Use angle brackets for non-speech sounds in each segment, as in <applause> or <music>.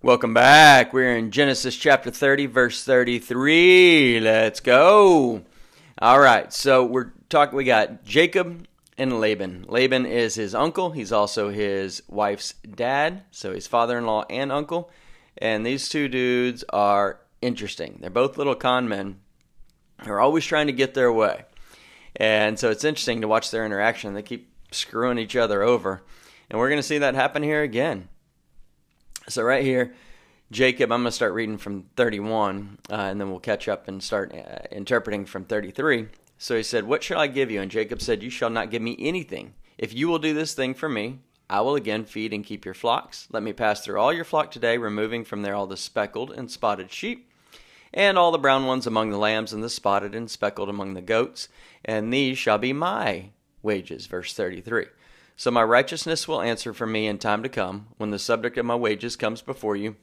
Welcome back. We're in Genesis chapter 30, verse 33. Let's go. All right, so we're talking, we got Jacob and Laban. Laban is his uncle, he's also his wife's dad, so his father in law and uncle. And these two dudes are interesting. They're both little con men who are always trying to get their way. And so it's interesting to watch their interaction. They keep screwing each other over. And we're going to see that happen here again. So, right here, Jacob, I'm going to start reading from 31, uh, and then we'll catch up and start uh, interpreting from 33. So he said, What shall I give you? And Jacob said, You shall not give me anything. If you will do this thing for me, I will again feed and keep your flocks. Let me pass through all your flock today, removing from there all the speckled and spotted sheep, and all the brown ones among the lambs, and the spotted and speckled among the goats. And these shall be my wages. Verse 33. So my righteousness will answer for me in time to come, when the subject of my wages comes before you.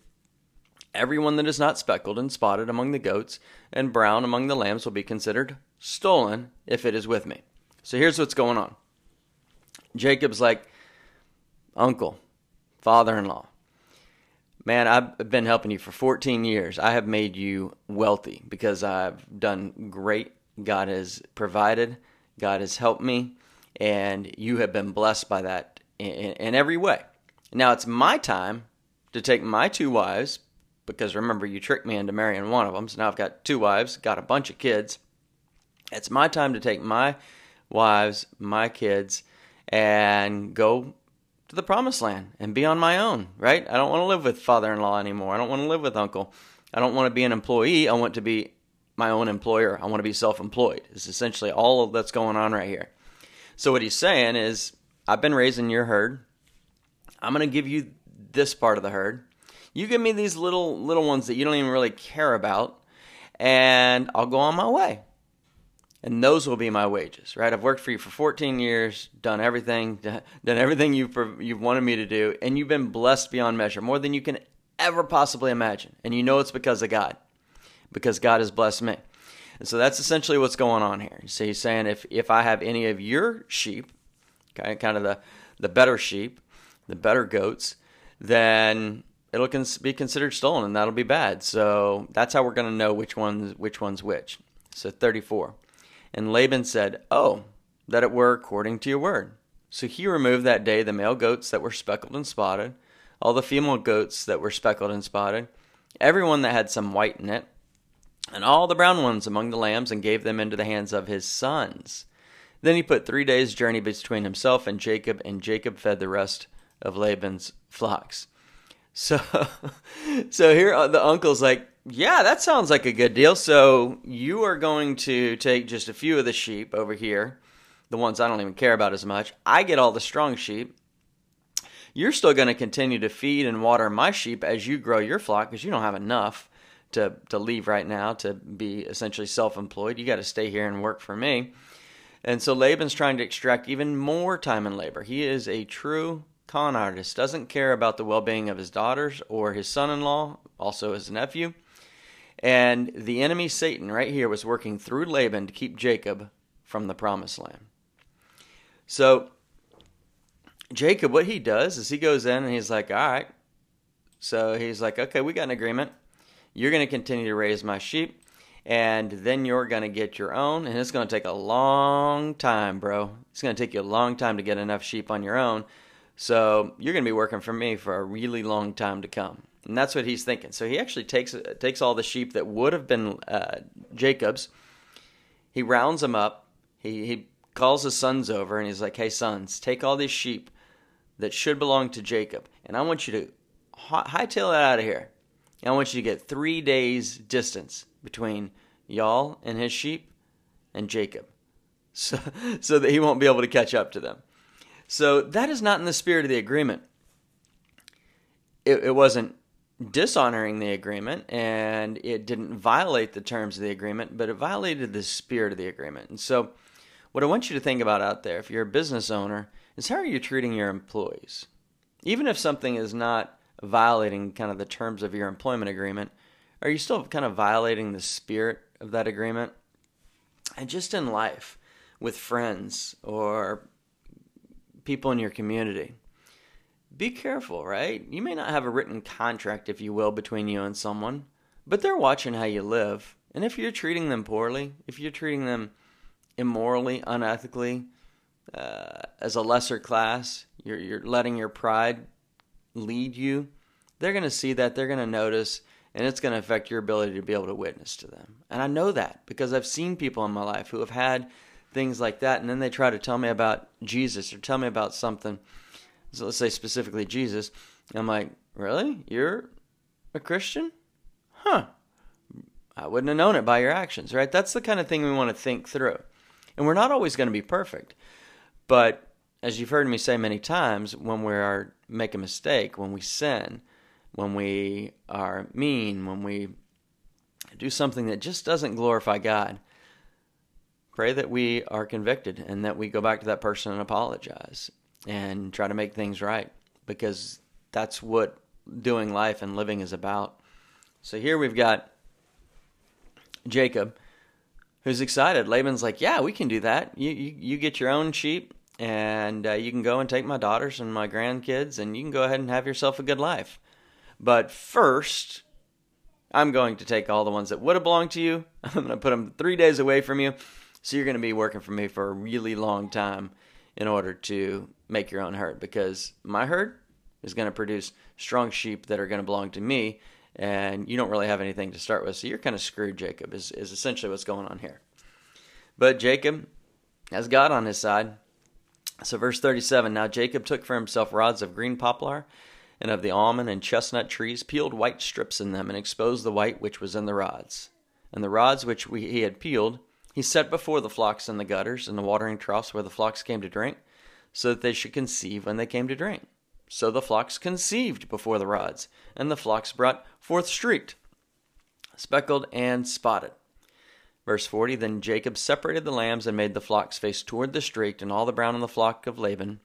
Everyone that is not speckled and spotted among the goats and brown among the lambs will be considered stolen if it is with me. So here's what's going on Jacob's like, Uncle, father in law, man, I've been helping you for 14 years. I have made you wealthy because I've done great. God has provided, God has helped me and you have been blessed by that in, in, every way. Now it's my time to take my two wives, because remember, you tricked me into marrying one of them, so now I've got two wives, got a bunch of kids. It's my time to take my wives, my kids, and go to the promised land and be on my own, right? I don't want to live with father in law anymore. I don't want to live with uncle. I don't want to be an employee. I want to be my own employer. I want to be self employed. It's essentially all that's going on right here. So what he's saying is, I've been raising your herd. I'm going to give you this part of the herd. You give me these little little ones that you don't even really care about, and I'll go on my way. And those will be my wages, right? I've worked for you for 14 years, done everything, done everything you've you've wanted me to do, and you've been blessed beyond measure, more than you can ever possibly imagine. And you know it's because of God, because God has blessed me. And so that's essentially what's going on here. So he's saying if, if I have any of your sheep, okay, kind of the, the better sheep, the better goats, then it'll cons- be considered stolen and that'll be bad. So that's how we're going to know which one's, which one's which. So 34. And Laban said, Oh, that it were according to your word. So he removed that day the male goats that were speckled and spotted, all the female goats that were speckled and spotted, everyone that had some white in it, and all the brown ones among the lambs, and gave them into the hands of his sons. Then he put three days' journey between himself and Jacob, and Jacob fed the rest of Laban's flocks. <laughs> So, so here the uncle's like, yeah, that sounds like a good deal. So you are going to take just a few of the sheep over here, the ones I don't even care about as much. I get all the strong sheep. You're still going to continue to feed and water my sheep as you grow your flock because you don't have enough to to leave right now to be essentially self-employed. You got to stay here and work for me. And so Laban's trying to extract even more time and labor. He is a true con artist, doesn't care about the well-being of his daughters or his son-in-law, also his nephew. And the enemy Satan right here was working through Laban to keep Jacob from the promised land. So Jacob, what he does is he goes in and he's like, all right. So he's like, okay, we got an agreement. You're going to continue to raise my sheep, and then you're going to get your own, and it's going to take a long time, bro. It's going to take you a long time to get enough sheep on your own. So you're going to be working for me for a really long time to come. And that's what he's thinking. So he actually takes takes all the sheep that would have been uh, Jacob's. He rounds them up. He he calls his sons over and he's like, "Hey sons, take all these sheep that should belong to Jacob, and I want you to hightail it out of here. I want you to get three days distance between y'all and his sheep and Jacob, <laughs> so, so that he won't be able to catch up to them. So that is not in the spirit of the agreement. It, it wasn't dishonoring the agreement and it didn't violate the terms of the agreement, but it violated the spirit of the agreement. And so, what I want you to think about out there, if you're a business owner, is how are you treating your employees? Even if something is not violating kind of the terms of your employment agreement, are you still kind of violating the spirit of that agreement? And just in life, with friends or people in your community, be careful, right? You may not have a written contract, if you will, between you and someone, but they're watching how you live. And if you're treating them poorly, if you're treating them immorally, unethically, uh, as a lesser class, you're, you're letting your pride lead you, they're going to see that, they're going to notice, and it's going to affect your ability to be able to witness to them. And I know that because I've seen people in my life who have had things like that, and then they try to tell me about Jesus or tell me about something. So let's say specifically Jesus. I'm like, really? You're a Christian? Huh. I wouldn't have known it by your actions, right? That's the kind of thing we want to think through. And we're not always going to be perfect. But as you've heard me say many times, when we are make a mistake, when we sin, when we are mean, when we do something that just doesn't glorify God, pray that we are convicted and that we go back to that person and apologize and try to make things right because that's what doing life and living is about. So here we've got Jacob who's excited. Laban's like, "Yeah, we can do that. You you, you get your own sheep and uh, you can go and take my daughters and my grandkids and you can go ahead and have yourself a good life. But first, I'm going to take all the ones that would have belonged to you. <laughs> I'm going to put them 3 days away from you. So you're going to be working for me for a really long time in order to make your own herd because my herd is going to produce strong sheep that are going to belong to me and you don't really have anything to start with. So you're kind of screwed, Jacob, is, is essentially what's going on here. But Jacob has God on his side. So, verse 37 Now Jacob took for himself rods of green poplar and of the almond and chestnut trees, peeled white strips in them, and exposed the white which was in the rods. And the rods which we, he had peeled, he set before the flocks in the gutters and the watering troughs where the flocks came to drink, so that they should conceive when they came to drink. So the flocks conceived before the rods, and the flocks brought forth streaked, speckled, and spotted. Verse 40 Then Jacob separated the lambs and made the flocks face toward the streaked, and all the brown in the flock of Laban.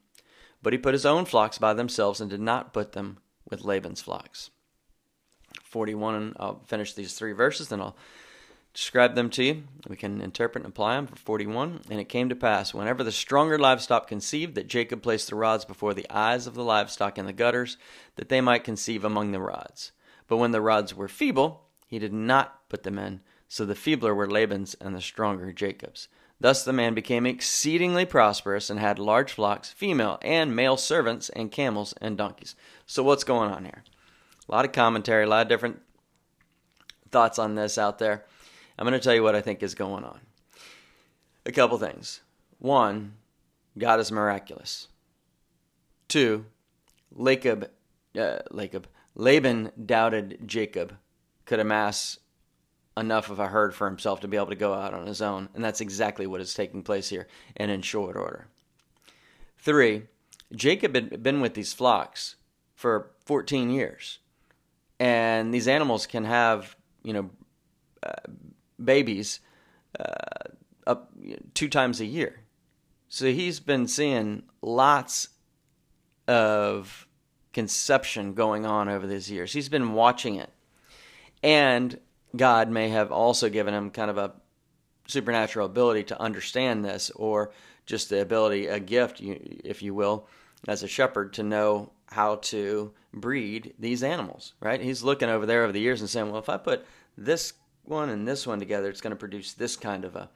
But he put his own flocks by themselves and did not put them with Laban's flocks. 41, and I'll finish these three verses, then I'll describe them to you. We can interpret and apply them for 41. And it came to pass, whenever the stronger livestock conceived, that Jacob placed the rods before the eyes of the livestock in the gutters, that they might conceive among the rods. But when the rods were feeble, he did not put them in. So the feebler were Laban's and the stronger Jacob's. Thus the man became exceedingly prosperous and had large flocks, female and male servants, and camels and donkeys. So what's going on here? A lot of commentary, a lot of different thoughts on this out there. I'm going to tell you what I think is going on. A couple things. One, God is miraculous. Two, Laban, uh, Laban, Laban doubted Jacob could amass enough of a herd for himself to be able to go out on his own, and that's exactly what is taking place here, and in short order. Three, Jacob had been with these flocks for 14 years, and these animals can have, you know, uh, babies uh, up two times a year. So he's been seeing lots of conception going on over these years. He's been watching it. And God may have also given him kind of a supernatural ability to understand this, or just the ability, a gift, if you will, as a shepherd to know how to breed these animals, right? He's looking over there over the years and saying, well, if I put this one and this one together, it's going to produce this kind of a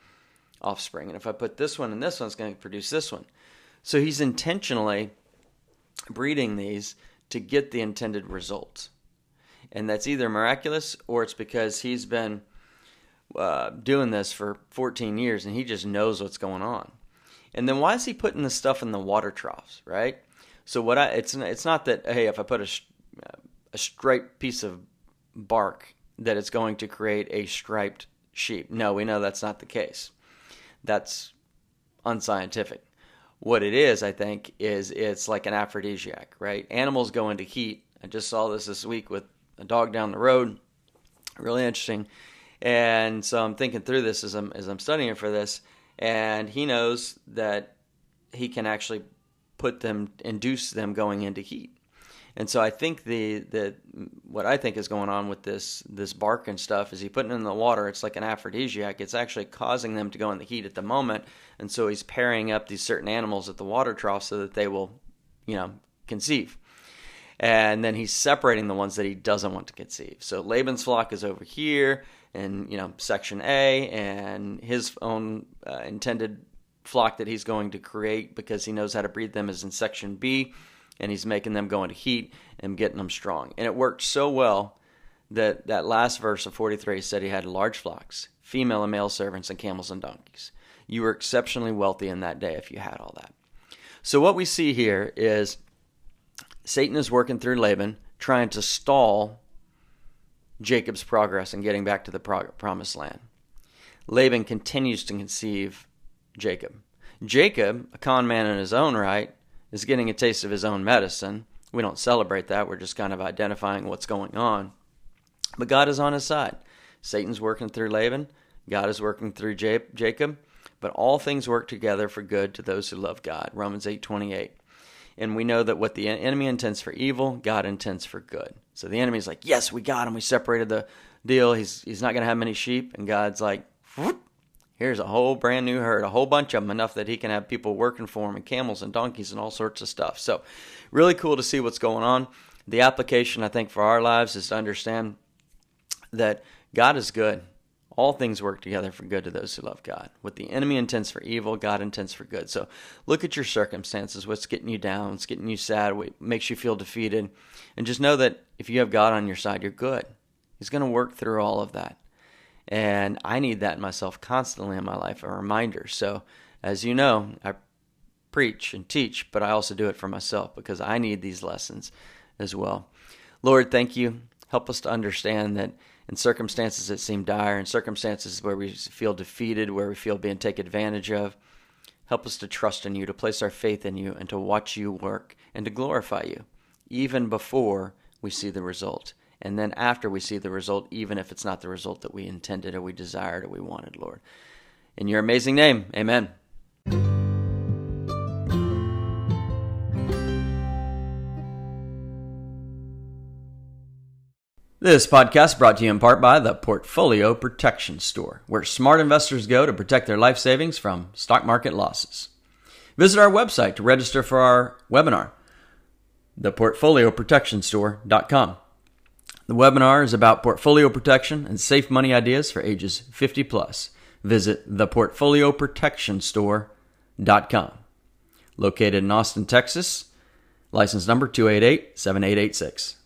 offspring. And if I put this one and this one, it's going to produce this one. So he's intentionally breeding these to get the intended result. And that's either miraculous or it's because he's been uh, doing this for 14 years and he just knows what's going on. And then why is he putting the stuff in the water troughs, right? So what I it's it's not that hey if I put a a straight piece of bark that it's going to create a striped sheep. No, we know that's not the case. That's unscientific. What it is, I think, is it's like an aphrodisiac, right? Animals go into heat. I just saw this this week with a dog down the road. Really interesting. And so I'm thinking through this as I'm as I'm studying for this, and he knows that he can actually put them induce them going into heat. And so I think the the what I think is going on with this this bark and stuff is he putting it in the water. It's like an aphrodisiac. It's actually causing them to go in the heat at the moment, and so he's pairing up these certain animals at the water trough so that they will, you know, conceive. And then he's separating the ones that he doesn't want to conceive. So Laban's flock is over here in you know section A, and his own uh, intended flock that he's going to create because he knows how to breed them is in section B, and he's making them go into heat and getting them strong. And it worked so well that that last verse of 43 said he had large flocks, female and male servants, and camels and donkeys. You were exceptionally wealthy in that day if you had all that. So what we see here is Satan is working through Laban, trying to stall Jacob's progress in getting back to the promised land. Laban continues to conceive Jacob. Jacob, a con man in his own right, is getting a taste of his own medicine. We don't celebrate that. We're just kind of identifying what's going on. But God is on his side. Satan's working through Laban. God is working through Jacob. But all things work together for good to those who love God. Romans 8 28. And we know that what the enemy intends for evil, God intends for good. So the enemy's like, yes, we got him. We separated the deal. He's, he's not going to have many sheep. And God's like, Whoop. here's a whole brand new herd, a whole bunch of them, enough that he can have people working for him, and camels and donkeys and all sorts of stuff. So, really cool to see what's going on. The application, I think, for our lives is to understand that God is good. All things work together for good to those who love God. What the enemy intends for evil, God intends for good. So look at your circumstances, what's getting you down, what's getting you sad, what makes you feel defeated, and just know that if you have God on your side, you're good. He's going to work through all of that. And I need that myself constantly in my life, a reminder. So, as you know, I preach and teach, but I also do it for myself because I need these lessons as well. Lord, thank you. Help us to understand that in circumstances that seem dire, in circumstances where we feel defeated, where we feel being taken advantage of. Help us to trust in you, to place our faith in you, and to watch you work and to glorify you, even before we see the result. And then after we see the result, even if it's not the result that we intended or we desired or we wanted, Lord. In your amazing name, amen. This podcast brought to you in part by the Portfolio Protection Store, where smart investors go to protect their life savings from stock market losses. Visit our website to register for our webinar, theportfolioprotectionstore.com. The webinar is about portfolio protection and safe money ideas for ages 50 plus. Visit theportfolioprotectionstore.com. Located in Austin, Texas, license number 288 7886.